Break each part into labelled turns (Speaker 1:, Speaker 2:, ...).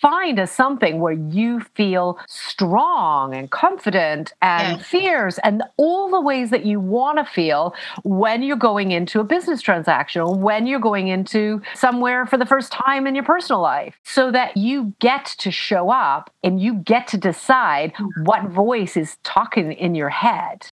Speaker 1: defined as something where you feel strong and confident and yeah. fierce and all the ways that you want to feel when you're going into a business transaction or when you're going into somewhere for the first time in your personal life so that you get to show up and you get to decide mm-hmm. what voice is talking in your head.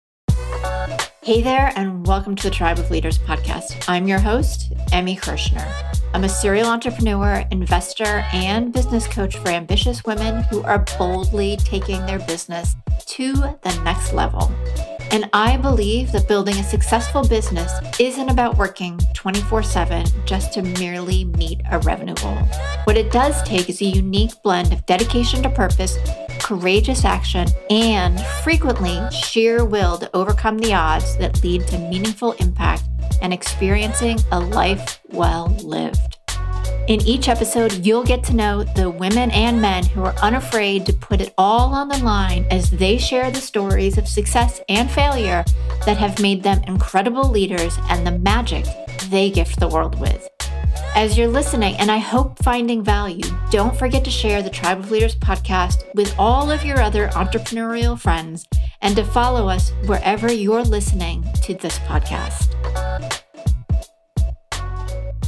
Speaker 2: Hey there, and welcome to the Tribe of Leaders podcast. I'm your host, Emmy Kirschner. I'm a serial entrepreneur, investor, and business coach for ambitious women who are boldly taking their business to the next level. And I believe that building a successful business isn't about working 24 7 just to merely meet a revenue goal. What it does take is a unique blend of dedication to purpose, courageous action, and frequently sheer will to overcome the odds that lead to meaningful impact and experiencing a life well lived. In each episode, you'll get to know the women and men who are unafraid to put it all on the line as they share the stories of success and failure that have made them incredible leaders and the magic they gift the world with. As you're listening, and I hope finding value, don't forget to share the Tribe of Leaders podcast with all of your other entrepreneurial friends and to follow us wherever you're listening to this podcast.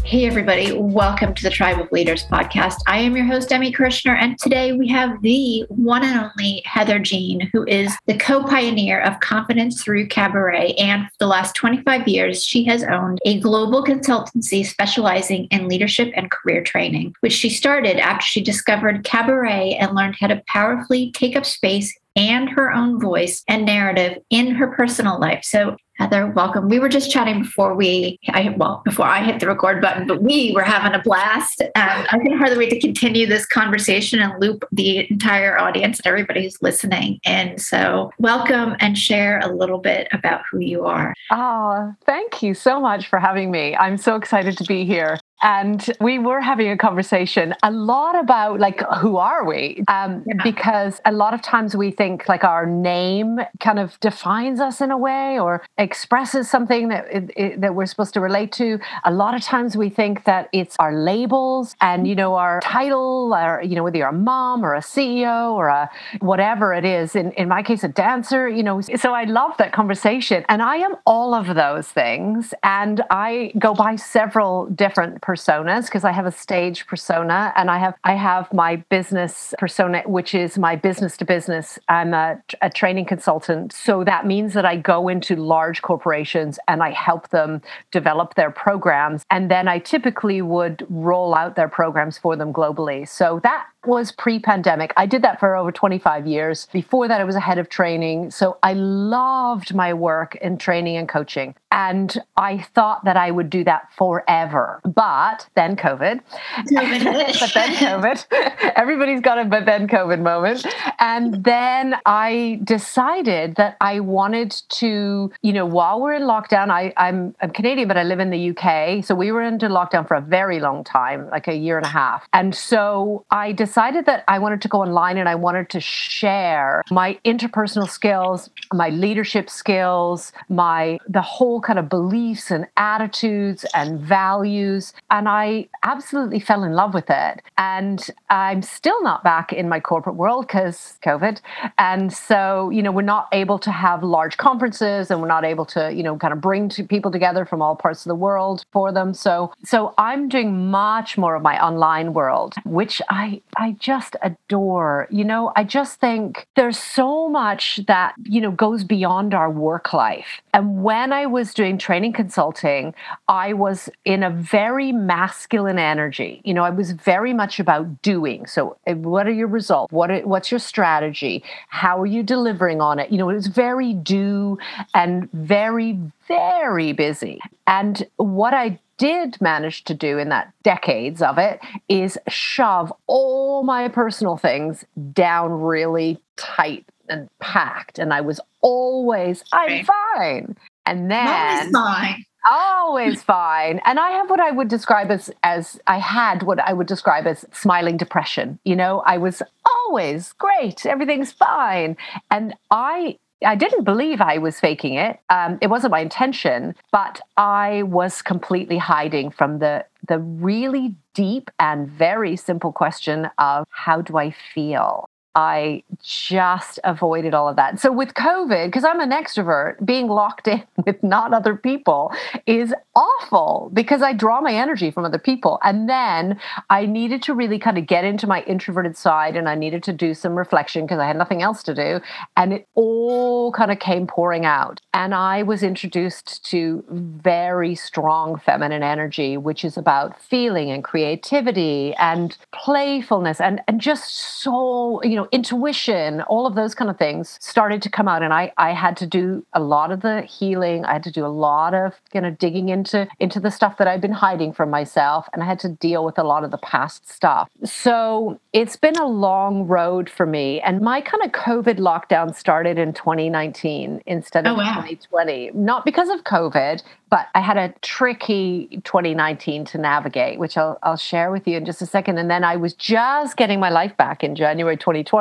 Speaker 2: Hey, everybody. Welcome to the Tribe of Leaders podcast. I am your host, Emmy Kirschner, and today we have the one and only Heather Jean, who is the co pioneer of Confidence Through Cabaret. And for the last 25 years, she has owned a global consultancy specializing in leadership and career training, which she started after she discovered Cabaret and learned how to powerfully take up space and her own voice and narrative in her personal life. So Heather, welcome. We were just chatting before we, I, well, before I hit the record button, but we were having a blast. Um, I can hardly wait to continue this conversation and loop the entire audience and everybody who's listening. And so, welcome and share a little bit about who you are.
Speaker 1: Oh, thank you so much for having me. I'm so excited to be here. And we were having a conversation a lot about like who are we? Um, yeah. Because a lot of times we think like our name kind of defines us in a way or expresses something that it, it, that we're supposed to relate to. A lot of times we think that it's our labels and you know our title or you know whether you're a mom or a CEO or a whatever it is. In in my case, a dancer. You know, so I love that conversation, and I am all of those things, and I go by several different personas because I have a stage persona and I have I have my business persona, which is my business to business. I'm a, a training consultant, so that means that I go into large corporations and I help them develop their programs, and then I typically would roll out their programs for them globally. So that was pre pandemic. I did that for over 25 years. Before that, I was a head of training. So I loved my work in training and coaching. And I thought that I would do that forever. But then COVID. but then COVID. Everybody's got a but then COVID moment. And then I decided that I wanted to, you know, while we're in lockdown, I, I'm, I'm Canadian, but I live in the UK. So we were into lockdown for a very long time, like a year and a half. And so I decided decided that I wanted to go online and I wanted to share my interpersonal skills, my leadership skills, my the whole kind of beliefs and attitudes and values. And I absolutely fell in love with it. And I'm still not back in my corporate world because COVID. And so, you know, we're not able to have large conferences and we're not able to, you know, kind of bring to people together from all parts of the world for them. So so I'm doing much more of my online world, which I I just adore. You know, I just think there's so much that, you know, goes beyond our work life. And when I was doing training consulting, I was in a very masculine energy. You know, I was very much about doing. So, eh, what are your results? What are, what's your strategy? How are you delivering on it? You know, it was very do and very, very busy. And what I did manage to do in that decades of it is shove all my personal things down really tight and packed. And I was always, I'm fine. And then
Speaker 2: always fine.
Speaker 1: Always fine. And I have what I would describe as as I had what I would describe as smiling depression. You know, I was always great, everything's fine. And I I didn't believe I was faking it. Um, it wasn't my intention, but I was completely hiding from the the really deep and very simple question of how do I feel? I just avoided all of that. So with COVID, because I'm an extrovert, being locked in with not other people is awful because I draw my energy from other people. And then I needed to really kind of get into my introverted side and I needed to do some reflection because I had nothing else to do. And it all kind of came pouring out. And I was introduced to very strong feminine energy, which is about feeling and creativity and playfulness and, and just so, you know, intuition, all of those kind of things started to come out. And I, I had to do a lot of the healing. I had to do a lot of you know digging into into the stuff that I've been hiding from myself. And I had to deal with a lot of the past stuff. So it's been a long road for me. And my kind of COVID lockdown started in 2019 instead of oh, wow. 2020. Not because of COVID, but I had a tricky 2019 to navigate, which I'll, I'll share with you in just a second. And then I was just getting my life back in January 2020,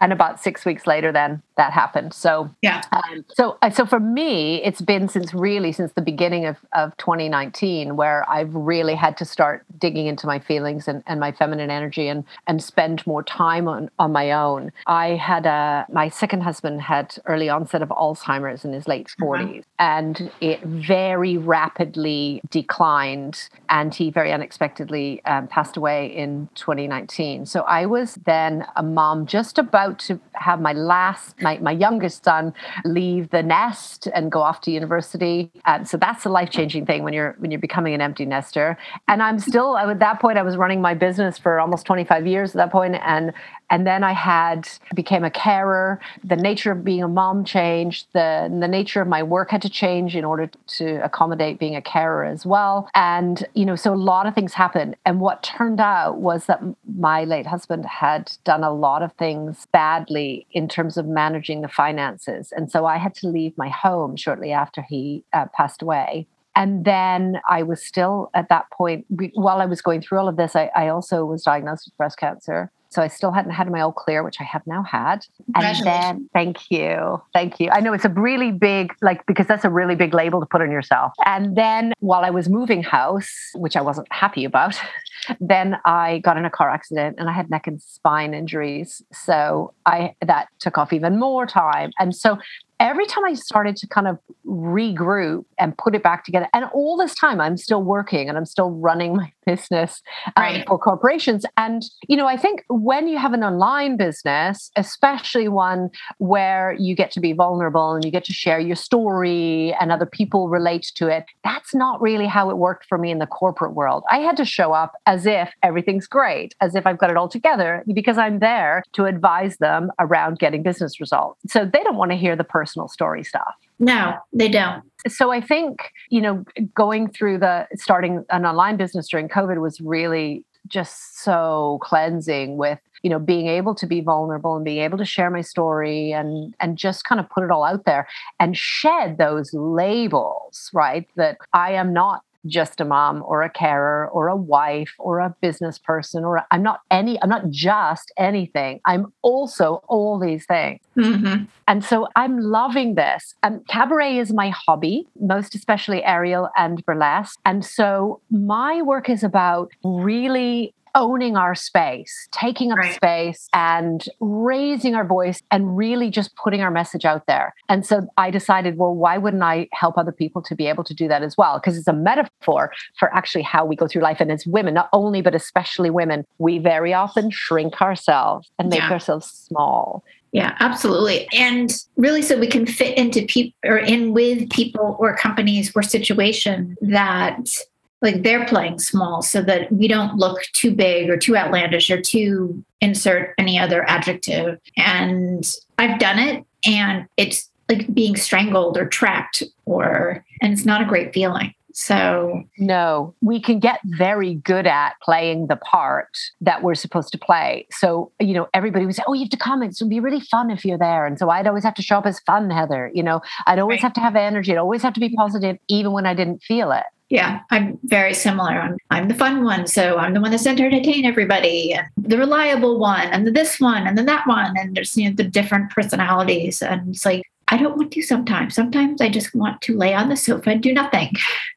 Speaker 1: and about six weeks later, then that happened. So
Speaker 2: yeah. Um,
Speaker 1: so uh, so for me, it's been since really since the beginning of of 2019 where I've really had to start digging into my feelings and, and my feminine energy and and spend more time on on my own. I had a my second husband had early onset of Alzheimer's in his late 40s, mm-hmm. and it very very rapidly declined and he very unexpectedly um, passed away in 2019. So I was then a mom just about to have my last, my, my youngest son leave the nest and go off to university. And so that's a life changing thing when you're when you're becoming an empty nester. And I'm still at that point I was running my business for almost 25 years at that point and and then I had became a carer. The nature of being a mom changed. The the nature of my work had to change in order to accommodate being a carer as well. And you know, so a lot of things happened. And what turned out was that my late husband had done a lot of things badly in terms of managing the finances, and so I had to leave my home shortly after he uh, passed away. And then I was still at that point, while I was going through all of this, I, I also was diagnosed with breast cancer. So I still hadn't had my all clear, which I have now had. And then, thank you. Thank you. I know it's a really big, like, because that's a really big label to put on yourself. And then while I was moving house, which I wasn't happy about, then I got in a car accident and I had neck and spine injuries. So I, that took off even more time. And so every time I started to kind of regroup and put it back together, and all this time I'm still working and I'm still running my business um, right. for corporations. And, you know, I think when you have an online business, especially one where you get to be vulnerable and you get to share your story and other people relate to it, that's not really how it worked for me in the corporate world. I had to show up as if everything's great, as if I've got it all together, because I'm there to advise them around getting business results. So they don't want to hear the personal story stuff.
Speaker 2: No, they don't.
Speaker 1: So I think, you know, going through the starting an online business during COVID was really just so cleansing with you know being able to be vulnerable and being able to share my story and and just kind of put it all out there and shed those labels right that i am not just a mom or a carer or a wife or a business person or I'm not any I'm not just anything. I'm also all these things. Mm-hmm. And so I'm loving this. And um, cabaret is my hobby, most especially aerial and burlesque. And so my work is about really owning our space, taking up right. space and raising our voice and really just putting our message out there. And so I decided, well, why wouldn't I help other people to be able to do that as well? Because it's a metaphor for actually how we go through life. And as women, not only, but especially women, we very often shrink ourselves and make yeah. ourselves small.
Speaker 2: Yeah, absolutely. And really, so we can fit into people or in with people or companies or situations that like they're playing small so that we don't look too big or too outlandish or too insert any other adjective. And I've done it and it's like being strangled or trapped or and it's not a great feeling. So,
Speaker 1: no, we can get very good at playing the part that we're supposed to play. So, you know, everybody would say, Oh, you have to come. It's would be really fun if you're there. And so I'd always have to show up as fun, Heather. You know, I'd always right. have to have energy. I'd always have to be positive, even when I didn't feel it.
Speaker 2: Yeah, I'm very similar. I'm, I'm the fun one. So I'm the one that's entertain everybody, and the reliable one, and the this one, and then that one. And there's, you know, the different personalities. And it's like, I don't want to sometimes. Sometimes I just want to lay on the sofa and do nothing.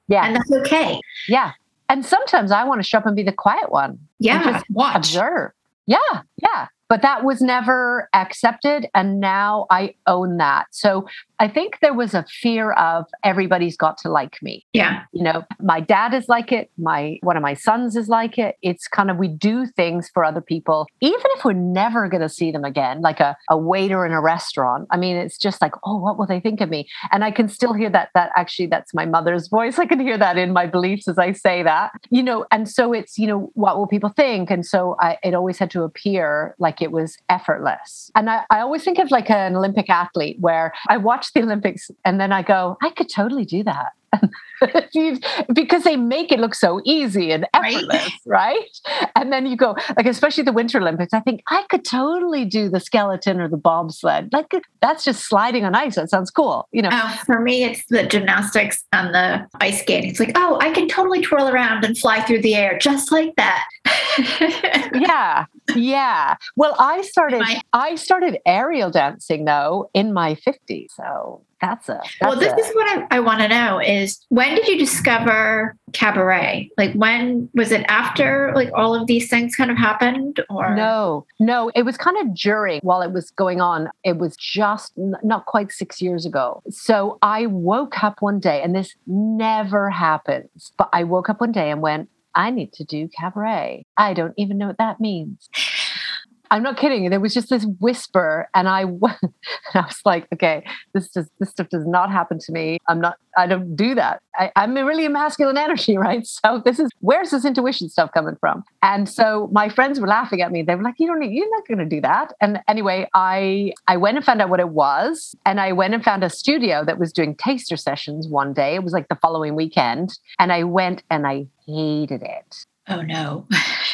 Speaker 1: Yeah.
Speaker 2: And that's okay.
Speaker 1: Yeah. And sometimes I want to show up and be the quiet one.
Speaker 2: Yeah.
Speaker 1: Just
Speaker 2: watch.
Speaker 1: Observe. Yeah. Yeah but that was never accepted and now i own that. So i think there was a fear of everybody's got to like me.
Speaker 2: Yeah.
Speaker 1: You know my dad is like it my one of my sons is like it. It's kind of we do things for other people. Even if we're never going to see them again like a, a waiter in a restaurant i mean it's just like oh what will they think of me? And i can still hear that that actually that's my mother's voice. I can hear that in my beliefs as i say that. You know and so it's you know what will people think? And so I, it always had to appear like like it was effortless. And I, I always think of like an Olympic athlete where I watch the Olympics and then I go, I could totally do that. because they make it look so easy and effortless, right. right. And then you go, like, especially the Winter Olympics, I think I could totally do the skeleton or the bobsled. Like, that's just sliding on ice. That sounds cool, you know.
Speaker 2: Oh, for me, it's the gymnastics and the ice skating. It's like, oh, I can totally twirl around and fly through the air just like that.
Speaker 1: yeah, yeah. Well, I started. I-, started aerial dancing though in my 50s. So that's a that's
Speaker 2: well. This
Speaker 1: a,
Speaker 2: is what I, I want to know: is when did you discover cabaret? Like when was it after like all of these things kind of happened, or
Speaker 1: no, no? It was kind of during while it was going on. It was just n- not quite six years ago. So I woke up one day, and this never happens. But I woke up one day and went, I need to do cabaret. I don't even know what that means. I'm not kidding. There was just this whisper, and I, I was like, okay, this does this stuff does not happen to me. I'm not. I don't do that. I, I'm really a masculine energy, right? So this is where's this intuition stuff coming from? And so my friends were laughing at me. They were like, you don't, you're not going to do that. And anyway, I I went and found out what it was, and I went and found a studio that was doing taster sessions one day. It was like the following weekend, and I went and I hated it.
Speaker 2: Oh no.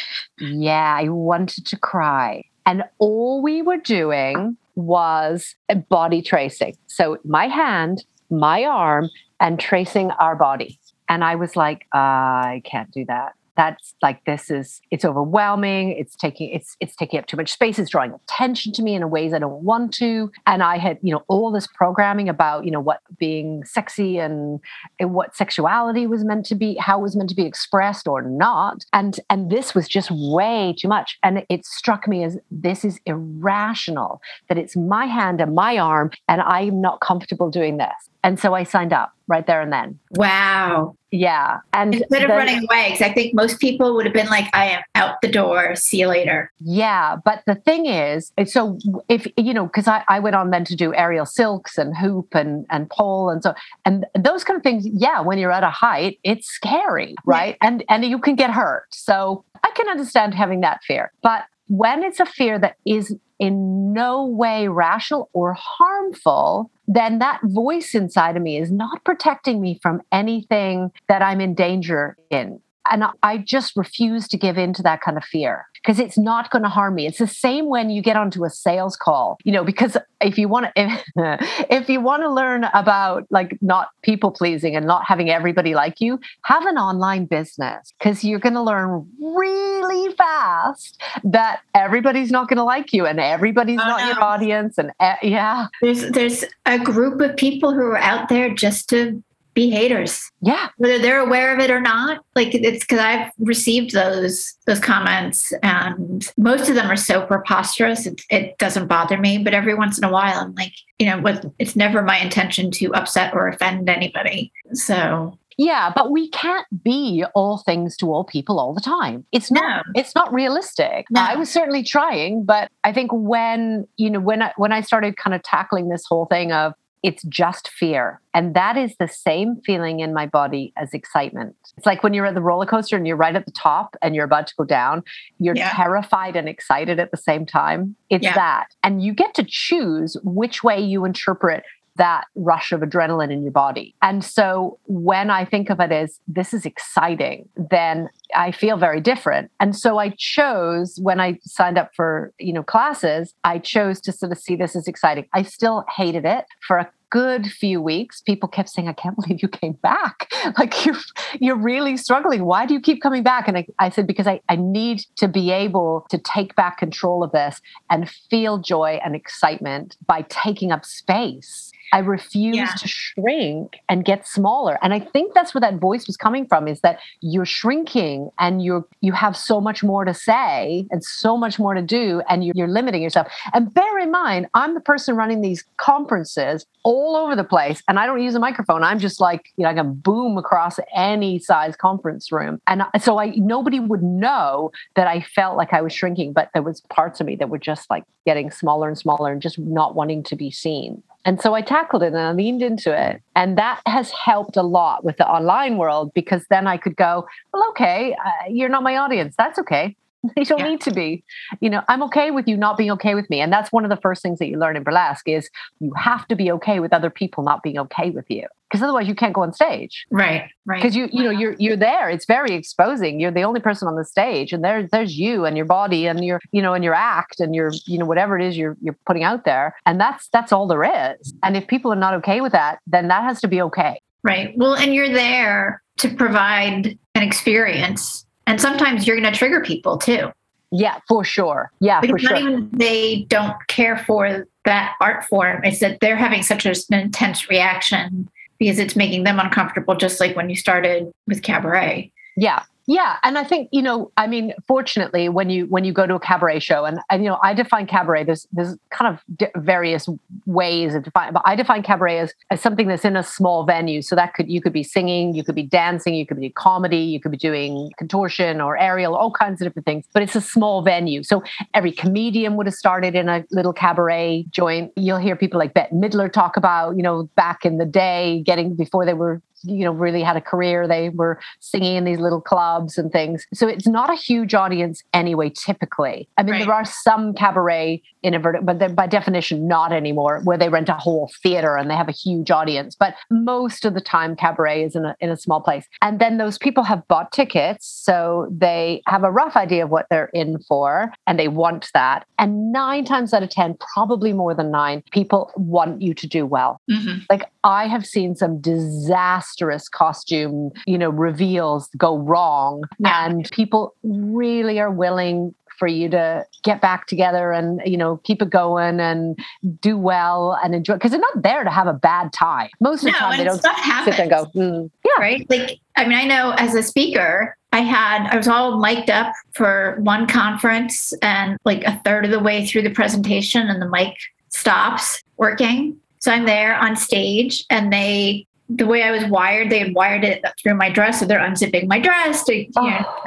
Speaker 1: yeah, I wanted to cry. And all we were doing was body tracing. So my hand, my arm, and tracing our body. And I was like, I can't do that that's like this is it's overwhelming it's taking it's it's taking up too much space it's drawing attention to me in ways i don't want to. And i had you know all this programming about you know what being sexy and, and what sexuality was meant to be how it was meant to be expressed or not. And and this was just way too much. And it struck me as this is irrational that it's my hand and my arm and i'm not comfortable doing this and so I signed up right there and then.
Speaker 2: Wow.
Speaker 1: Yeah. And
Speaker 2: instead of running away, because I think most people would have been like, I am out the door. See you later.
Speaker 1: Yeah. But the thing is, so if, you know, because I, I went on then to do aerial silks and hoop and, and pole and so, and those kind of things. Yeah. When you're at a height, it's scary. Right. Yeah. And, and you can get hurt. So I can understand having that fear. But when it's a fear that is in no way rational or harmful, then that voice inside of me is not protecting me from anything that I'm in danger in. And I just refuse to give in to that kind of fear because it's not going to harm me. It's the same when you get onto a sales call, you know, because if you want to, if, if you want to learn about like not people pleasing and not having everybody like you, have an online business because you're going to learn really fast that everybody's not going to like you and everybody's oh, not no. your audience. And uh, yeah,
Speaker 2: there's, there's a group of people who are out there just to be haters.
Speaker 1: Yeah.
Speaker 2: Whether they're aware of it or not. Like it's because I've received those those comments and most of them are so preposterous it, it doesn't bother me. But every once in a while I'm like, you know, what it's never my intention to upset or offend anybody. So
Speaker 1: yeah, but we can't be all things to all people all the time. It's not no. it's not realistic. No. I was certainly trying, but I think when, you know, when I when I started kind of tackling this whole thing of it's just fear. And that is the same feeling in my body as excitement. It's like when you're at the roller coaster and you're right at the top and you're about to go down, you're yeah. terrified and excited at the same time. It's yeah. that. And you get to choose which way you interpret that rush of adrenaline in your body. And so when I think of it as this is exciting, then I feel very different. And so I chose when I signed up for, you know, classes, I chose to sort of see this as exciting. I still hated it for a good few weeks, people kept saying, I can't believe you came back. Like you're, you're really struggling. Why do you keep coming back? And I, I said, because I, I need to be able to take back control of this and feel joy and excitement by taking up space I refuse yeah. to shrink and get smaller. And I think that's where that voice was coming from is that you're shrinking and you're you have so much more to say and so much more to do and you're, you're limiting yourself. And bear in mind, I'm the person running these conferences all over the place and I don't use a microphone. I'm just like, you know, I can boom across any size conference room. And so I nobody would know that I felt like I was shrinking, but there was parts of me that were just like getting smaller and smaller and just not wanting to be seen. And so I tackled it and I leaned into it. And that has helped a lot with the online world because then I could go, well, okay, uh, you're not my audience. That's okay. They don't yeah. need to be. You know, I'm okay with you not being okay with me. And that's one of the first things that you learn in burlesque is you have to be okay with other people not being okay with you because otherwise you can't go on stage.
Speaker 2: Right. Right.
Speaker 1: Because you you know you're you're there. It's very exposing. You're the only person on the stage, and there's there's you and your body and your you know and your act and your you know whatever it is you're you're putting out there, and that's that's all there is. And if people are not okay with that, then that has to be okay.
Speaker 2: Right. Well, and you're there to provide an experience, and sometimes you're going to trigger people too.
Speaker 1: Yeah, for sure. Yeah, because for sure.
Speaker 2: Not even they don't care for that art form. It's that they're having such an intense reaction because it's making them uncomfortable, just like when you started with cabaret.
Speaker 1: Yeah. Yeah, and I think you know, I mean, fortunately, when you when you go to a cabaret show, and, and you know, I define cabaret. There's there's kind of various ways of define, but I define cabaret as, as something that's in a small venue. So that could you could be singing, you could be dancing, you could be comedy, you could be doing contortion or aerial, all kinds of different things. But it's a small venue, so every comedian would have started in a little cabaret joint. You'll hear people like Bette Midler talk about, you know, back in the day, getting before they were you know really had a career. They were singing in these little clubs and things. So it's not a huge audience anyway typically. I mean right. there are some cabaret in a but by definition not anymore where they rent a whole theater and they have a huge audience. But most of the time cabaret is in a, in a small place. And then those people have bought tickets so they have a rough idea of what they're in for and they want that. And nine times out of ten probably more than nine people want you to do well. Mm-hmm. like i have seen some disaster costume, you know, reveals go wrong. Yeah. And people really are willing for you to get back together and you know keep it going and do well and enjoy because they're not there to have a bad time. Most of the time they don't sit there and go mm,
Speaker 2: yeah. Right? Like i mean i know as a speaker i had i was all mic'd up for one conference and like a third of the way through the presentation and the mic stops working. So i'm there on stage and they the way I was wired, they had wired it through my dress, so they're unzipping my dress. To, oh. know,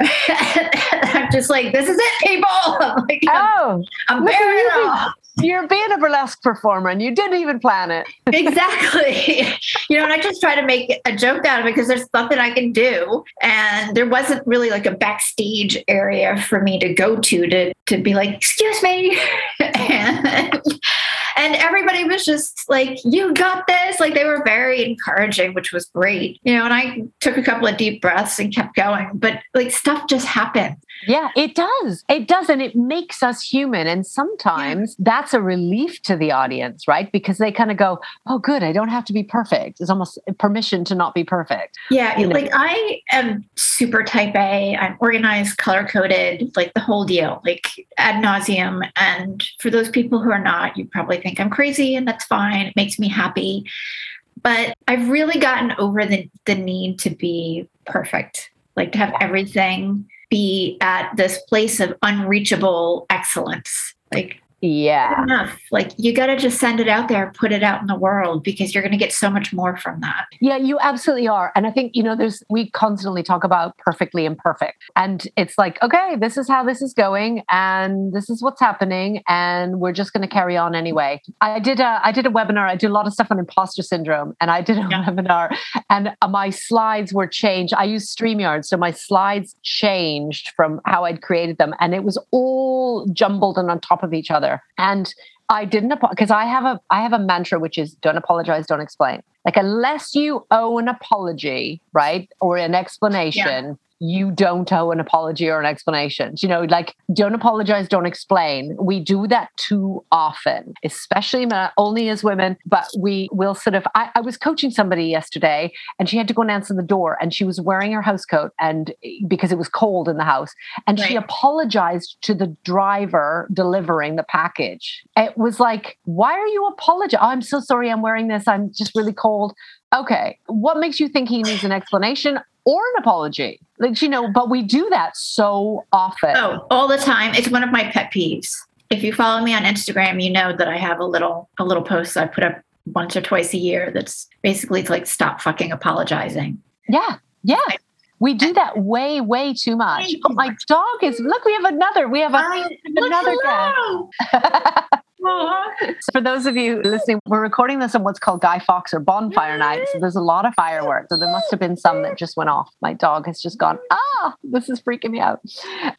Speaker 2: I'm just like, this is it, people. I'm like, oh, I'm, I'm wearing.
Speaker 1: You're being a burlesque performer and you didn't even plan it.
Speaker 2: exactly. You know, and I just try to make a joke out of it because there's nothing I can do. And there wasn't really like a backstage area for me to go to to, to be like, excuse me. and, and everybody was just like, you got this. Like they were very encouraging, which was great. You know, and I took a couple of deep breaths and kept going. But like stuff just happened.
Speaker 1: Yeah, it does. It does. And it makes us human. And sometimes yeah. that's a relief to the audience, right? Because they kind of go, oh, good, I don't have to be perfect. It's almost permission to not be perfect.
Speaker 2: Yeah. You know? Like I am super type A. I'm organized, color coded, like the whole deal, like ad nauseum. And for those people who are not, you probably think I'm crazy, and that's fine. It makes me happy. But I've really gotten over the, the need to be perfect, like to have everything be at this place of unreachable excellence. Like
Speaker 1: yeah.
Speaker 2: enough. Like you got to just send it out there put it out in the world because you're going to get so much more from that.
Speaker 1: Yeah you absolutely are. And i think you know there's we constantly talk about perfectly imperfect. And it's like okay this is how this is going and this is what's happening and we're just going to carry on anyway. I did a i did a webinar i do a lot of stuff on imposter syndrome and i did a yeah. webinar and my slides were changed. I used streamyard so my slides changed from how i'd created them and it was all jumbled and on top of each other other. And I didn't because I have a I have a mantra which is don't apologize, don't explain. Like unless you owe an apology, right, or an explanation, you don't owe an apology or an explanation. You know, like don't apologize, don't explain. We do that too often, especially not only as women, but we will sort of. I, I was coaching somebody yesterday and she had to go and answer the door and she was wearing her house coat and because it was cold in the house and right. she apologized to the driver delivering the package. It was like, why are you apologizing? Oh, I'm so sorry I'm wearing this. I'm just really cold. Okay. What makes you think he needs an explanation or an apology? Like, you know, but we do that so often.
Speaker 2: Oh, all the time. It's one of my pet peeves. If you follow me on Instagram, you know that I have a little a little post I put up once or twice a year that's basically it's like stop fucking apologizing.
Speaker 1: Yeah. Yeah. We do that way, way too much. Oh, my dog is look, we have another. We have a, I, another guest. For those of you listening, we're recording this on what's called Guy Fawkes or bonfire night. So there's a lot of fireworks. So there must have been some that just went off. My dog has just gone, ah, this is freaking me out.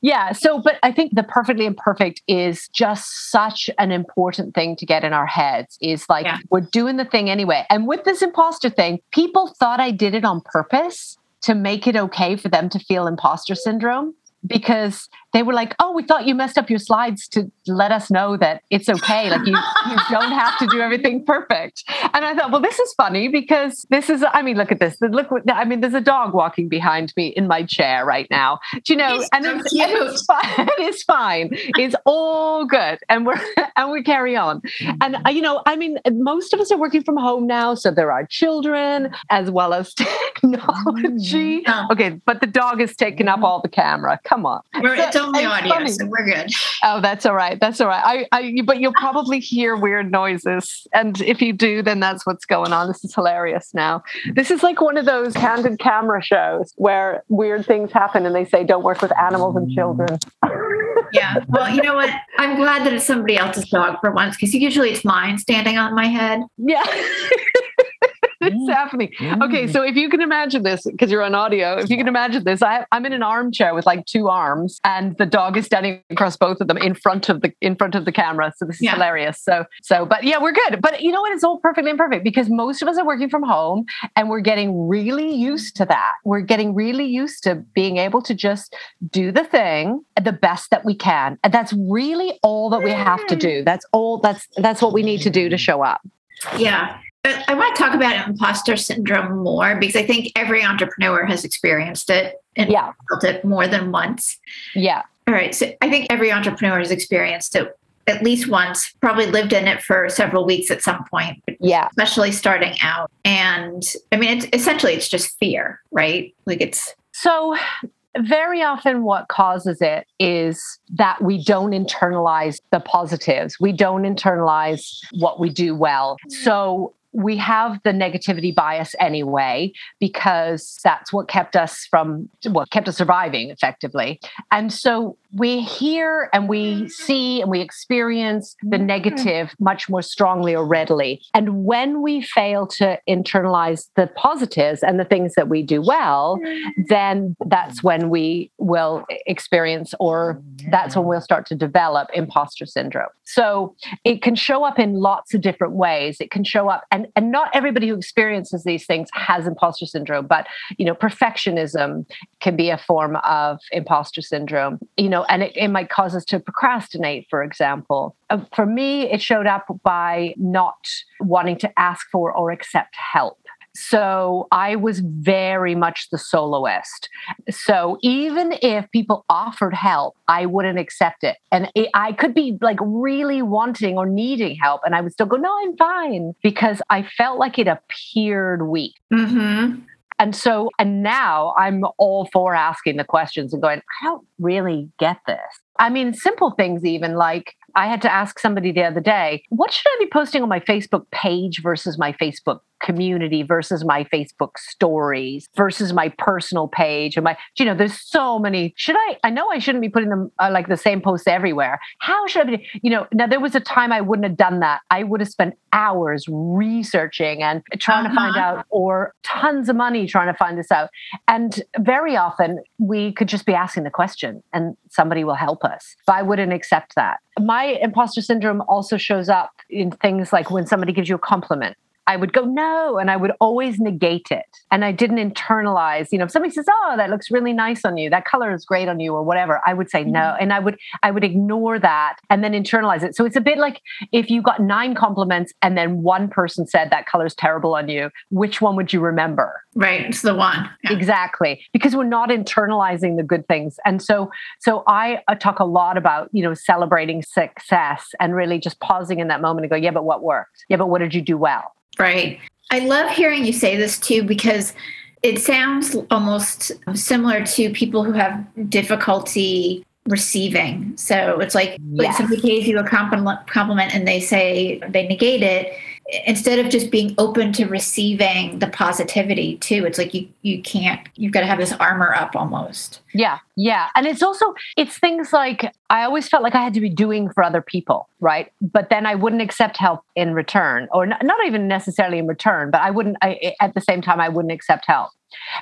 Speaker 1: Yeah. So, but I think the perfectly imperfect is just such an important thing to get in our heads is like, yeah. we're doing the thing anyway. And with this imposter thing, people thought I did it on purpose to make it okay for them to feel imposter syndrome because they were like, "Oh, we thought you messed up your slides to let us know that it's okay. Like you, you don't have to do everything perfect." And I thought, well, this is funny because this is. I mean, look at this. Look, I mean, there's a dog walking behind me in my chair right now. Do you know? and, so it's, and it's fine. It's fine. It's all good, and we're and we carry on. And uh, you know, I mean, most of us are working from home now, so there are children as well as technology. Mm-hmm. Okay, but the dog has taken up all the camera. Come on.
Speaker 2: We're, so, only audio, funny. so we're good.
Speaker 1: Oh, that's all right. That's all right. I, I, but you'll probably hear weird noises, and if you do, then that's what's going on. This is hilarious. Now, this is like one of those candid camera shows where weird things happen, and they say don't work with animals and children.
Speaker 2: yeah. Well, you know what? I'm glad that it's somebody else's dog for once, because usually it's mine standing on my head.
Speaker 1: Yeah. it's happening. Okay, so if you can imagine this, because you're on audio, if you can imagine this, I, I'm in an armchair with like two arms, and the dog is standing across both of them in front of the in front of the camera. So this is yeah. hilarious. So so, but yeah, we're good. But you know what? It's all perfectly imperfect because most of us are working from home, and we're getting really used to that. We're getting really used to being able to just do the thing the best that we can, and that's really all that we have to do. That's all. That's that's what we need to do to show up.
Speaker 2: Yeah. I want to talk about imposter syndrome more because I think every entrepreneur has experienced it and yeah. felt it more than once.
Speaker 1: Yeah.
Speaker 2: All right. So I think every entrepreneur has experienced it at least once, probably lived in it for several weeks at some point.
Speaker 1: Yeah.
Speaker 2: Especially starting out. And I mean, it's essentially it's just fear, right? Like it's
Speaker 1: so very often what causes it is that we don't internalize the positives. We don't internalize what we do well. So we have the negativity bias anyway because that's what kept us from what kept us surviving effectively. And so we hear and we see and we experience the mm-hmm. negative much more strongly or readily. And when we fail to internalize the positives and the things that we do well then that's when we will experience or that's when we'll start to develop imposter syndrome. So it can show up in lots of different ways. It can show up and and not everybody who experiences these things has imposter syndrome but you know perfectionism can be a form of imposter syndrome. You know and it, it might cause us to procrastinate for example uh, for me it showed up by not wanting to ask for or accept help so I was very much the soloist. So even if people offered help, I wouldn't accept it. And it, I could be like really wanting or needing help, and I would still go, no, I'm fine, because I felt like it appeared weak.
Speaker 2: Mm-hmm.
Speaker 1: And so, and now I'm all for asking the questions and going, I don't really get this. I mean, simple things, even like I had to ask somebody the other day, what should I be posting on my Facebook page versus my Facebook community versus my Facebook stories versus my personal page and my you know there's so many. Should I I know I shouldn't be putting them uh, like the same posts everywhere. How should I be you know now there was a time I wouldn't have done that. I would have spent hours researching and trying uh-huh. to find uh-huh. out or tons of money trying to find this out. And very often we could just be asking the question and somebody will help us. But I wouldn't accept that my imposter syndrome also shows up in things like when somebody gives you a compliment I would go, no. And I would always negate it. And I didn't internalize, you know, if somebody says, oh, that looks really nice on you, that color is great on you, or whatever, I would say no. Mm-hmm. And I would, I would ignore that and then internalize it. So it's a bit like if you got nine compliments and then one person said that color is terrible on you, which one would you remember?
Speaker 2: Right. It's the one.
Speaker 1: Yeah. Exactly. Because we're not internalizing the good things. And so, so I, I talk a lot about, you know, celebrating success and really just pausing in that moment and go, yeah, but what worked? Yeah, but what did you do well?
Speaker 2: Right. I love hearing you say this too because it sounds almost similar to people who have difficulty receiving. So it's like yes. when somebody pays you a compliment, compliment and they say they negate it, instead of just being open to receiving the positivity too it's like you you can't you've got to have this armor up almost.
Speaker 1: Yeah yeah. And it's also it's things like i always felt like i had to be doing for other people right? But then i wouldn't accept help in return or not, not even necessarily in return but i wouldn't I, at the same time i wouldn't accept help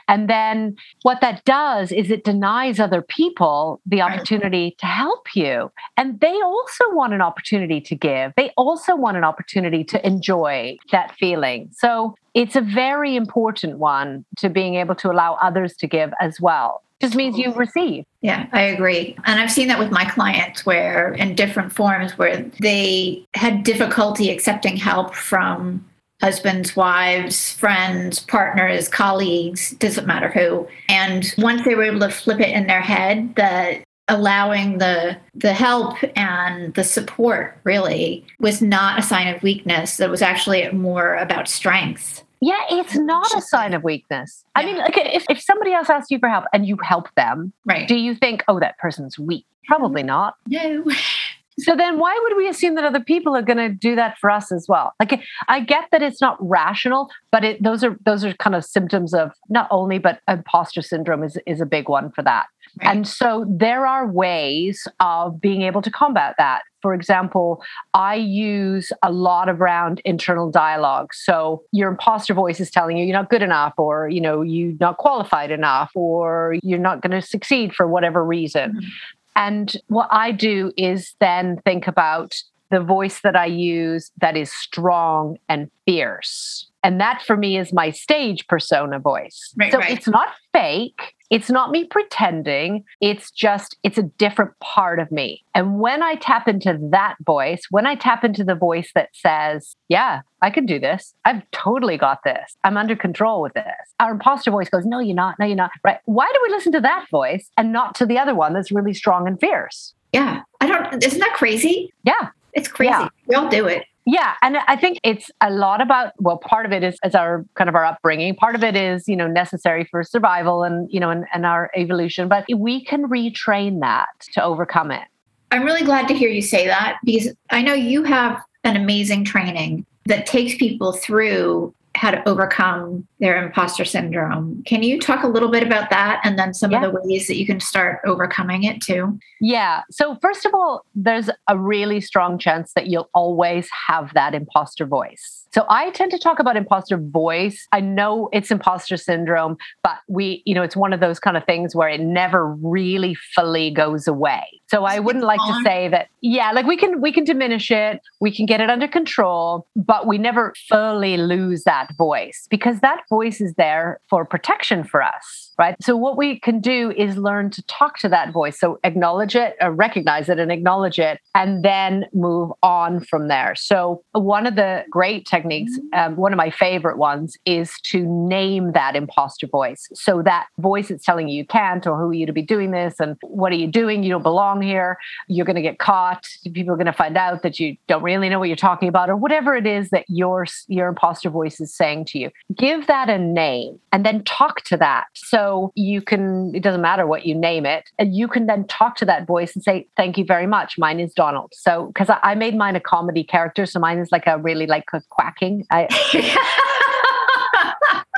Speaker 1: and then what that does is it denies other people the opportunity to help you. And they also want an opportunity to give, they also want an opportunity to enjoy that feeling. So it's a very important one to being able to allow others to give as well. Just means you receive.
Speaker 2: Yeah, I agree. And I've seen that with my clients where, in different forms, where they had difficulty accepting help from husbands, wives, friends, partners, colleagues, doesn't matter who. And once they were able to flip it in their head that allowing the the help and the support really was not a sign of weakness. That was actually more about strength.
Speaker 1: Yeah it's not a sign of weakness. Yeah. i mean like if, if somebody else asks you for help and you help them
Speaker 2: right.
Speaker 1: do you think oh that person's weak? Probably mm-hmm. not.
Speaker 2: No
Speaker 1: So then why would we assume that other people are going to do that for us as well? Like I get that it's not rational, but it those are those are kind of symptoms of not only but imposter syndrome is is a big one for that. Right. And so there are ways of being able to combat that. For example, I use a lot around internal dialogue. So your imposter voice is telling you you're not good enough, or you know you're not qualified enough, or you're not going to succeed for whatever reason. Mm-hmm. And what I do is then think about the voice that I use that is strong and fierce. And that for me is my stage persona voice. Right, so right. it's not fake. It's not me pretending. It's just, it's a different part of me. And when I tap into that voice, when I tap into the voice that says, yeah, I can do this. I've totally got this. I'm under control with this. Our imposter voice goes, no, you're not. No, you're not. Right. Why do we listen to that voice and not to the other one that's really strong and fierce?
Speaker 2: Yeah. I don't, isn't that crazy?
Speaker 1: Yeah.
Speaker 2: It's crazy. Yeah. We all do it.
Speaker 1: Yeah. And I think it's a lot about, well, part of it is, is our kind of our upbringing. Part of it is, you know, necessary for survival and, you know, and, and our evolution. But we can retrain that to overcome it.
Speaker 2: I'm really glad to hear you say that because I know you have an amazing training that takes people through how to overcome their imposter syndrome. Can you talk a little bit about that and then some yeah. of the ways that you can start overcoming it too?
Speaker 1: Yeah. So, first of all, there's a really strong chance that you'll always have that imposter voice. So I tend to talk about imposter voice. I know it's imposter syndrome, but we, you know, it's one of those kind of things where it never really fully goes away. So I wouldn't like to say that, yeah, like we can we can diminish it, we can get it under control, but we never fully lose that voice because that voice is there for protection for us right? So, what we can do is learn to talk to that voice. So, acknowledge it, uh, recognize it, and acknowledge it, and then move on from there. So, one of the great techniques, um, one of my favorite ones, is to name that imposter voice. So, that voice that's telling you you can't, or who are you to be doing this, and what are you doing? You don't belong here. You're going to get caught. People are going to find out that you don't really know what you're talking about, or whatever it is that your your imposter voice is saying to you. Give that a name, and then talk to that. So so you can, it doesn't matter what you name it, and you can then talk to that voice and say, Thank you very much. Mine is Donald. So, because I, I, made mine a comedy character. So mine is like a really like a quacking. I,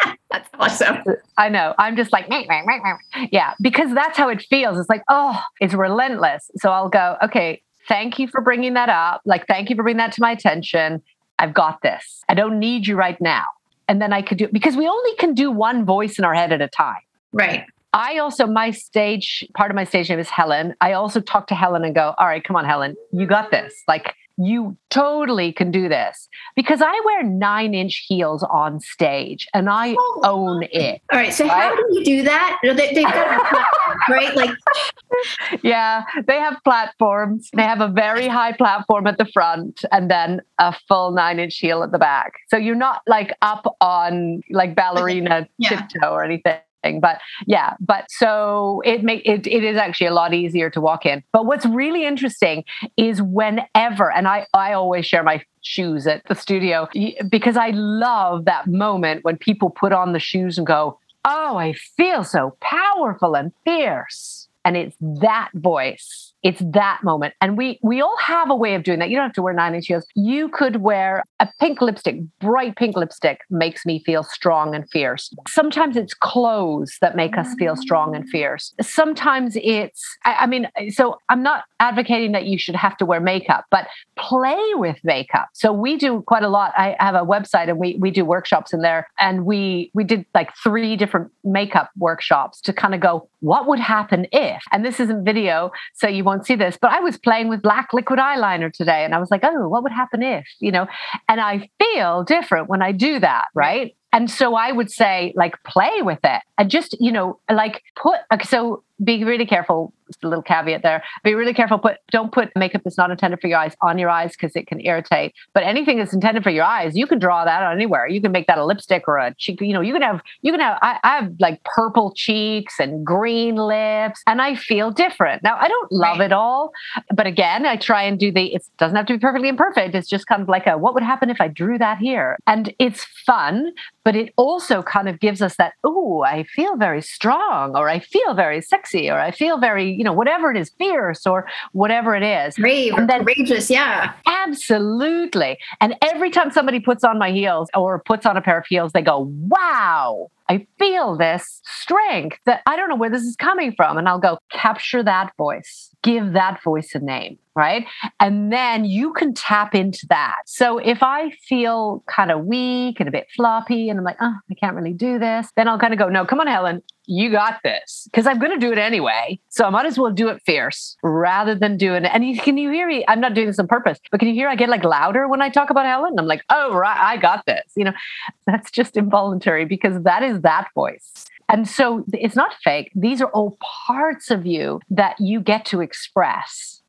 Speaker 2: That's awesome.
Speaker 1: I know. I'm just like, meh, meh, meh, yeah, because that's how it feels. It's like, oh, it's relentless. So I'll go, okay, thank you for bringing that up. Like, thank you for bringing that to my attention. I've got this. I don't need you right now. And then I could do because we only can do one voice in our head at a time.
Speaker 2: Right.
Speaker 1: I also, my stage, part of my stage name is Helen. I also talk to Helen and go, all right, come on, Helen, you got this. Like, you totally can do this because I wear nine inch heels on stage and I oh. own it.
Speaker 2: All right. So, right? how do you do that? They, they've got right? Like,
Speaker 1: yeah, they have platforms. They have a very high platform at the front and then a full nine inch heel at the back. So, you're not like up on like ballerina yeah. tiptoe or anything but yeah but so it make it, it is actually a lot easier to walk in. But what's really interesting is whenever and i i always share my shoes at the studio because i love that moment when people put on the shoes and go oh i feel so powerful and fierce and it's that voice it's that moment. And we we all have a way of doing that. You don't have to wear nine inch heels. You could wear a pink lipstick, bright pink lipstick makes me feel strong and fierce. Sometimes it's clothes that make us feel strong and fierce. Sometimes it's, I, I mean, so I'm not advocating that you should have to wear makeup, but play with makeup. So we do quite a lot. I have a website and we we do workshops in there. And we we did like three different makeup workshops to kind of go, what would happen if? And this isn't video, so you won't see this, but I was playing with black liquid eyeliner today and I was like, oh, what would happen if, you know? And I feel different when I do that, right? And so I would say, like, play with it and just, you know, like put, so be really careful a little caveat there. Be really careful. Put don't put makeup that's not intended for your eyes on your eyes because it can irritate. But anything that's intended for your eyes, you can draw that on anywhere. You can make that a lipstick or a cheek. You know, you can have you can have. I, I have like purple cheeks and green lips, and I feel different. Now I don't love right. it all, but again, I try and do the. It doesn't have to be perfectly imperfect. It's just kind of like a what would happen if I drew that here, and it's fun. But it also kind of gives us that. Oh, I feel very strong, or I feel very sexy, or I feel very you know, whatever it is, fierce or whatever it is.
Speaker 2: Brave and then, courageous, yeah.
Speaker 1: Absolutely. And every time somebody puts on my heels or puts on a pair of heels, they go, wow, I feel this strength that I don't know where this is coming from. And I'll go, capture that voice, give that voice a name, right? And then you can tap into that. So if I feel kind of weak and a bit floppy and I'm like, oh, I can't really do this, then I'll kind of go, no, come on, Helen, you got this. Because I'm going to do it anyway. So I might as well do it fierce rather than doing it. And you, can you hear me? I'm not doing this on purpose, but can you hear I get like louder when I talk about Helen? I'm like, oh, right, I got this. You know, that's just involuntary because that is that voice. And so it's not fake. These are all parts of you that you get to express.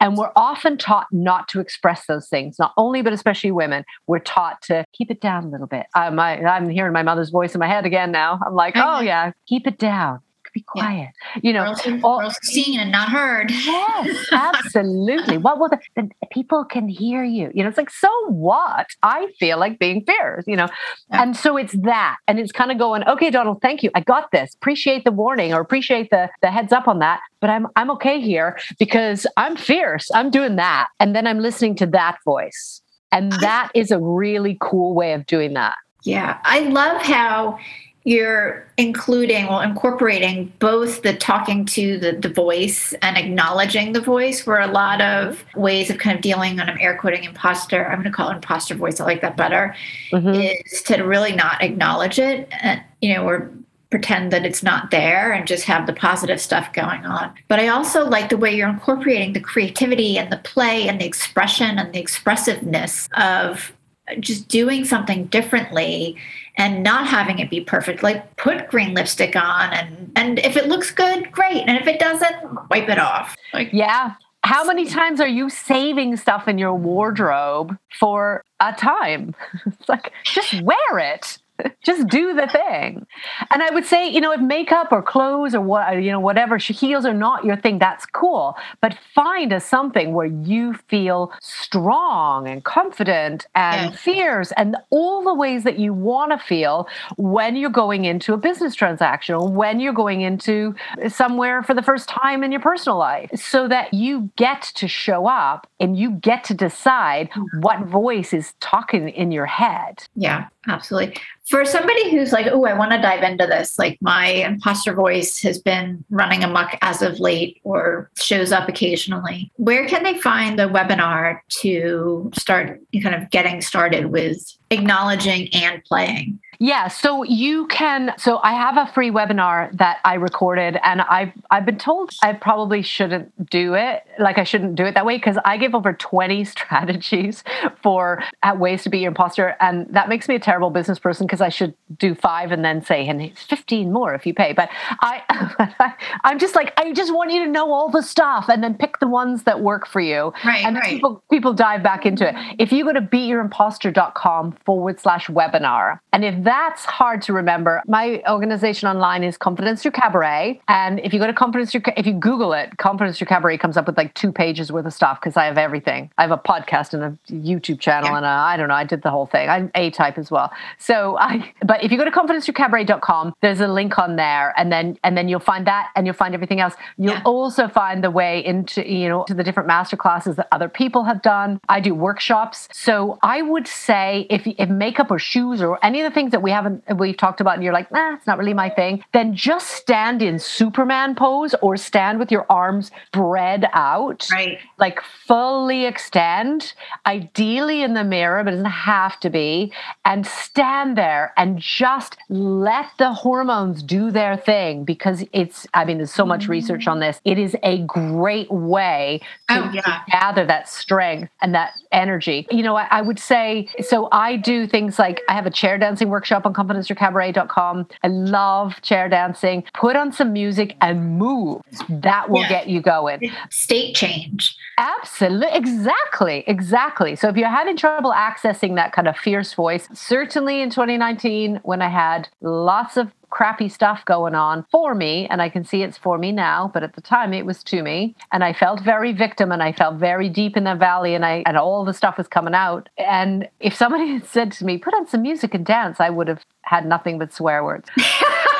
Speaker 1: And we're often taught not to express those things, not only, but especially women. We're taught to keep it down a little bit. Uh, I'm, I, I'm hearing my mother's voice in my head again now. I'm like, oh, yeah, keep it down be quiet. Yeah. You know,
Speaker 2: or else, seen and not heard.
Speaker 1: Yes, absolutely. what will the, the, people can hear you? You know, it's like, so what? I feel like being fierce, you know? Yeah. And so it's that. And it's kind of going, okay, Donald, thank you. I got this. Appreciate the warning or appreciate the the heads up on that. But I'm I'm okay here because I'm fierce. I'm doing that. And then I'm listening to that voice. And that is a really cool way of doing that.
Speaker 2: Yeah. I love how you're including well incorporating both the talking to the, the voice and acknowledging the voice where a lot of ways of kind of dealing on an air quoting imposter i'm going to call it imposter voice i like that better mm-hmm. is to really not acknowledge it and, you know or pretend that it's not there and just have the positive stuff going on. But I also like the way you're incorporating the creativity and the play and the expression and the expressiveness of just doing something differently and not having it be perfect. Like put green lipstick on and and if it looks good great. And if it doesn't wipe it off.
Speaker 1: Like yeah. How many times are you saving stuff in your wardrobe for a time? It's like just wear it just do the thing. And I would say, you know, if makeup or clothes or what, you know, whatever, heels are not your thing, that's cool. But find a something where you feel strong and confident and yeah. fierce and all the ways that you want to feel when you're going into a business transaction or when you're going into uh, somewhere for the first time in your personal life so that you get to show up and you get to decide what voice is talking in your head.
Speaker 2: Yeah. Absolutely. For somebody who's like, oh, I want to dive into this, like my imposter voice has been running amok as of late or shows up occasionally, where can they find the webinar to start kind of getting started with acknowledging and playing?
Speaker 1: Yeah, so you can. So I have a free webinar that I recorded, and I've I've been told I probably shouldn't do it. Like I shouldn't do it that way because I give over twenty strategies for uh, ways to be your imposter, and that makes me a terrible business person because I should do five and then say and it's fifteen more if you pay. But I, I'm just like I just want you to know all the stuff and then pick the ones that work for you.
Speaker 2: Right,
Speaker 1: and
Speaker 2: right.
Speaker 1: people people dive back into it. If you go to beatyourimposter.com forward slash webinar, and if that's hard to remember. My organization online is Confidence Through Cabaret. And if you go to Confidence Through, if you Google it, Confidence Through Cabaret comes up with like two pages worth of stuff because I have everything. I have a podcast and a YouTube channel yeah. and I don't know, I did the whole thing. I'm A type as well. So I, but if you go to confidencethroughcabaret.com, there's a link on there and then, and then you'll find that and you'll find everything else. You'll yeah. also find the way into, you know, to the different master classes that other people have done. I do workshops. So I would say if, if makeup or shoes or any of the things that we haven't we've talked about and you're like nah it's not really my thing then just stand in superman pose or stand with your arms spread out.
Speaker 2: Right.
Speaker 1: Like fully extend ideally in the mirror but it doesn't have to be and stand there and just let the hormones do their thing because it's i mean there's so much research on this. It is a great way to,
Speaker 2: oh, yeah.
Speaker 1: to gather that strength and that energy. You know I, I would say so i do things like I have a chair dancing workshop on confidencethroughcabaret.com. I love chair dancing. Put on some music and move. That will yeah. get you going.
Speaker 2: State change.
Speaker 1: Absolutely. Exactly. Exactly. So if you're having trouble accessing that kind of fierce voice, certainly in 2019, when I had lots of crappy stuff going on for me and i can see it's for me now but at the time it was to me and i felt very victim and i felt very deep in the valley and i and all the stuff was coming out. And if somebody had said to me put on some music and dance i would have had nothing but swear words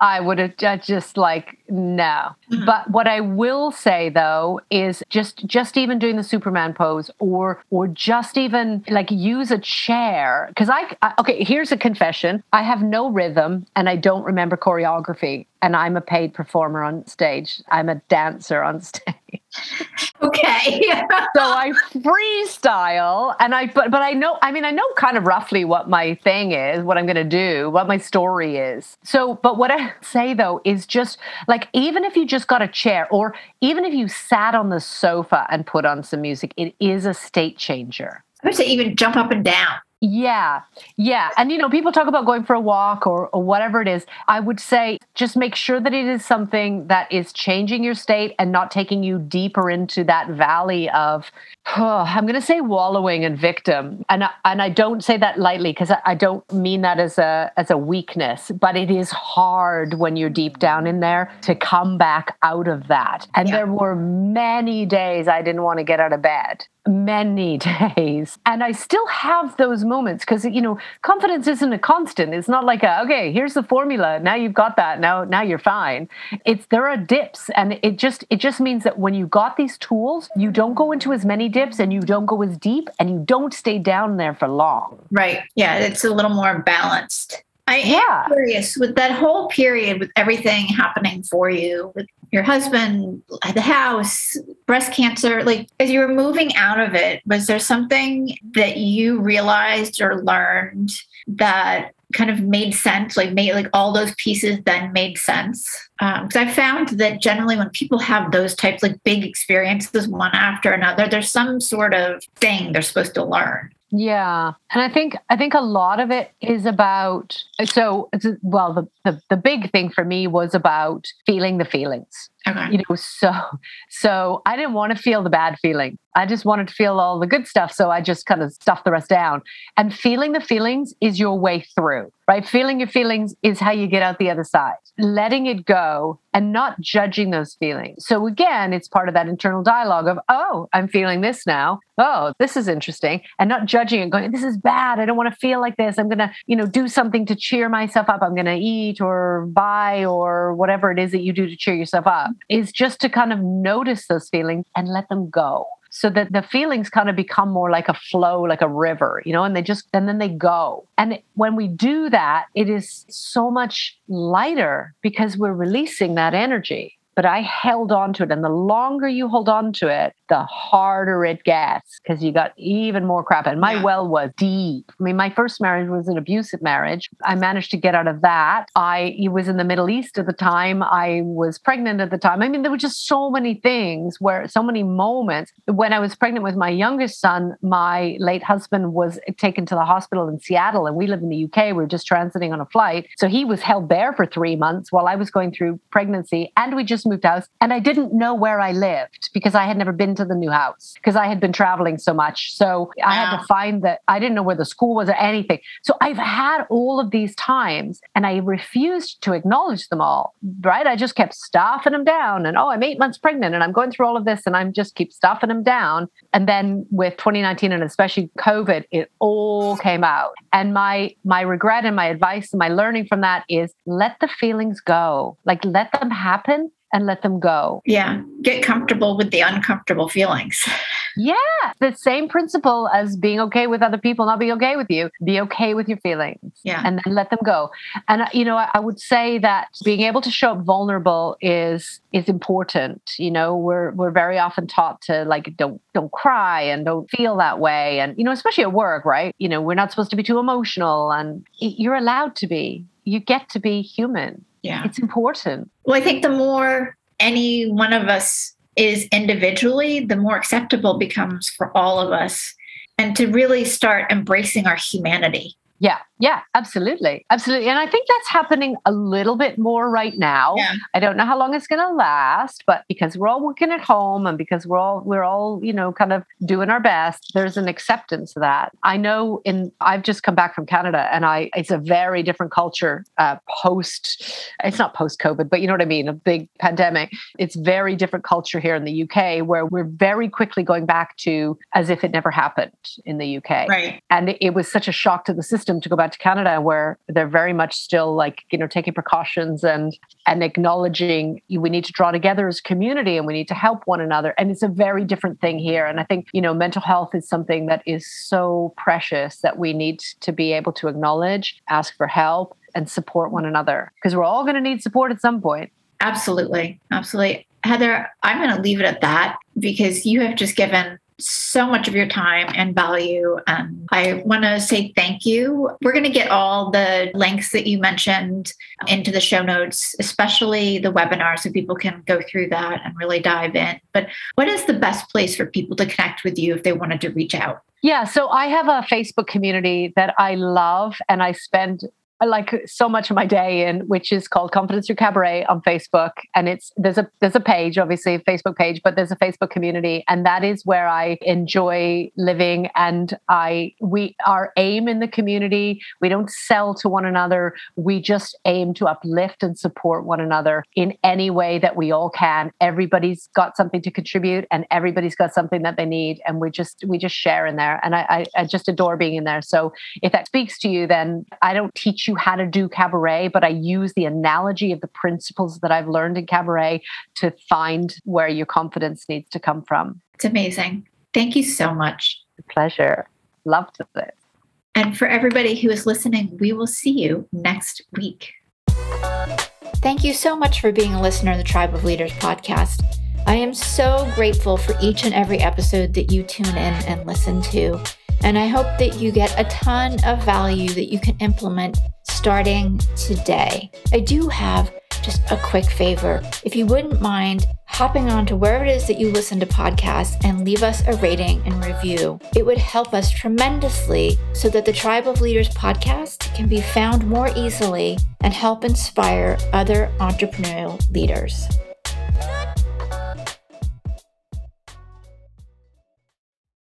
Speaker 1: I would have just like no. Mm-hmm. But what I will say though is just just even doing the Superman pose or or just even like use a chair because I, I okay here's a confession I have no rhythm and I don't remember choreography and I'm a paid performer on stage. I'm a dancer on stage.
Speaker 2: Okay.
Speaker 1: so I freestyle and I but but I know I mean I know kind of roughly what my thing is, what I'm going to do, what my story is. So but what I say though is just like even if you just got a chair or even if you sat on the sofa and put on some music, it is a state changer.
Speaker 2: I would say even jump up and down.
Speaker 1: Yeah. Yeah. And, you know, people talk about going for a walk or, or whatever it is. I would say just make sure that it is something that is changing your state and not taking you deeper into that valley of, oh, I'm going to say wallowing and victim. And, I, and I don't say that lightly because I, I don't mean that as a, as a weakness, but it is hard when you're deep down in there to come back out of that. And yeah. there were many days I didn't want to get out of bed many days. And I still have those moments because, you know, confidence isn't a constant. It's not like a, okay, here's the formula. Now you've got that. Now, now you're fine. It's, there are dips. And it just, it just means that when you got these tools, you don't go into as many dips and you don't go as deep and you don't stay down there for long.
Speaker 2: Right. Yeah. It's a little more balanced. I am curious with that whole period, with everything happening for you, with your husband, the house, breast cancer, like as you were moving out of it, was there something that you realized or learned that kind of made sense, like made like all those pieces then made sense? Because um, I found that generally when people have those types like big experiences one after another, there's some sort of thing they're supposed to learn.
Speaker 1: Yeah. And I think I think a lot of it is about so well the, the the big thing for me was about feeling the feelings.
Speaker 2: Okay.
Speaker 1: You know, so so I didn't want to feel the bad feeling. I just wanted to feel all the good stuff. So I just kind of stuffed the rest down. And feeling the feelings is your way through, right? Feeling your feelings is how you get out the other side. Letting it go and not judging those feelings. So again, it's part of that internal dialogue of, oh, I'm feeling this now. Oh, this is interesting. And not judging and going, this is bad. I don't want to feel like this. I'm gonna, you know, do something to cheer myself up. I'm gonna eat or buy or whatever it is that you do to cheer yourself up. Is just to kind of notice those feelings and let them go so that the feelings kind of become more like a flow, like a river, you know, and they just, and then they go. And when we do that, it is so much lighter because we're releasing that energy but I held on to it. And the longer you hold on to it, the harder it gets because you got even more crap. And my yeah. well was deep. I mean, my first marriage was an abusive marriage. I managed to get out of that. I was in the Middle East at the time. I was pregnant at the time. I mean, there were just so many things where so many moments. When I was pregnant with my youngest son, my late husband was taken to the hospital in Seattle, and we live in the UK. We were just transiting on a flight. So he was held there for three months while I was going through pregnancy. And we just moved house and I didn't know where I lived because I had never been to the new house because I had been traveling so much. So wow. I had to find that I didn't know where the school was or anything. So I've had all of these times and I refused to acknowledge them all, right? I just kept stuffing them down and oh, I'm eight months pregnant and I'm going through all of this and I'm just keep stuffing them down. And then with 2019 and especially COVID, it all came out. And my my regret and my advice and my learning from that is let the feelings go. Like let them happen and let them go.
Speaker 3: Yeah. Get comfortable with the uncomfortable feelings.
Speaker 1: Yeah. The same principle as being okay with other people not being okay with you. Be okay with your feelings.
Speaker 3: Yeah.
Speaker 1: And then let them go. And uh, you know, I would say that being able to show up vulnerable is is important. You know, we're we're very often taught to like don't don't cry and don't feel that way. And you know, especially at work, right? You know, we're not supposed to be too emotional and you're allowed to be. You get to be human
Speaker 3: yeah.
Speaker 1: It's important.
Speaker 3: Well, I think the more any one of us is individually, the more acceptable becomes for all of us. And to really start embracing our humanity.
Speaker 1: Yeah, yeah, absolutely. Absolutely. And I think that's happening a little bit more right now.
Speaker 3: Yeah.
Speaker 1: I don't know how long it's going to last, but because we're all working at home and because we're all we're all, you know, kind of doing our best, there's an acceptance of that. I know in I've just come back from Canada and I it's a very different culture uh, post it's not post COVID, but you know what I mean, a big pandemic. It's very different culture here in the UK where we're very quickly going back to as if it never happened in the UK.
Speaker 3: Right.
Speaker 1: And it, it was such a shock to the system to go back to Canada where they're very much still like, you know, taking precautions and and acknowledging we need to draw together as a community and we need to help one another. And it's a very different thing here. And I think, you know, mental health is something that is so precious that we need to be able to acknowledge, ask for help, and support one another because we're all going to need support at some point.
Speaker 3: Absolutely. Absolutely. Heather, I'm going to leave it at that because you have just given so much of your time and value. And I want to say thank you. We're going to get all the links that you mentioned into the show notes, especially the webinar, so people can go through that and really dive in. But what is the best place for people to connect with you if they wanted to reach out?
Speaker 1: Yeah, so I have a Facebook community that I love and I spend like so much of my day in, which is called Confidence Through Cabaret on Facebook. And it's there's a there's a page, obviously a Facebook page, but there's a Facebook community, and that is where I enjoy living. And I we our aim in the community, we don't sell to one another. We just aim to uplift and support one another in any way that we all can. Everybody's got something to contribute, and everybody's got something that they need, and we just we just share in there. And I, I, I just adore being in there. So if that speaks to you, then I don't teach you how to do cabaret, but I use the analogy of the principles that I've learned in cabaret to find where your confidence needs to come from.
Speaker 3: It's amazing. Thank you so much.
Speaker 1: pleasure. Loved it.
Speaker 3: And for everybody who is listening, we will see you next week.
Speaker 2: Thank you so much for being a listener of the Tribe of Leaders podcast. I am so grateful for each and every episode that you tune in and listen to. And I hope that you get a ton of value that you can implement starting today. I do have just a quick favor. If you wouldn't mind hopping on to wherever it is that you listen to podcasts and leave us a rating and review, it would help us tremendously so that the Tribe of Leaders podcast can be found more easily and help inspire other entrepreneurial leaders.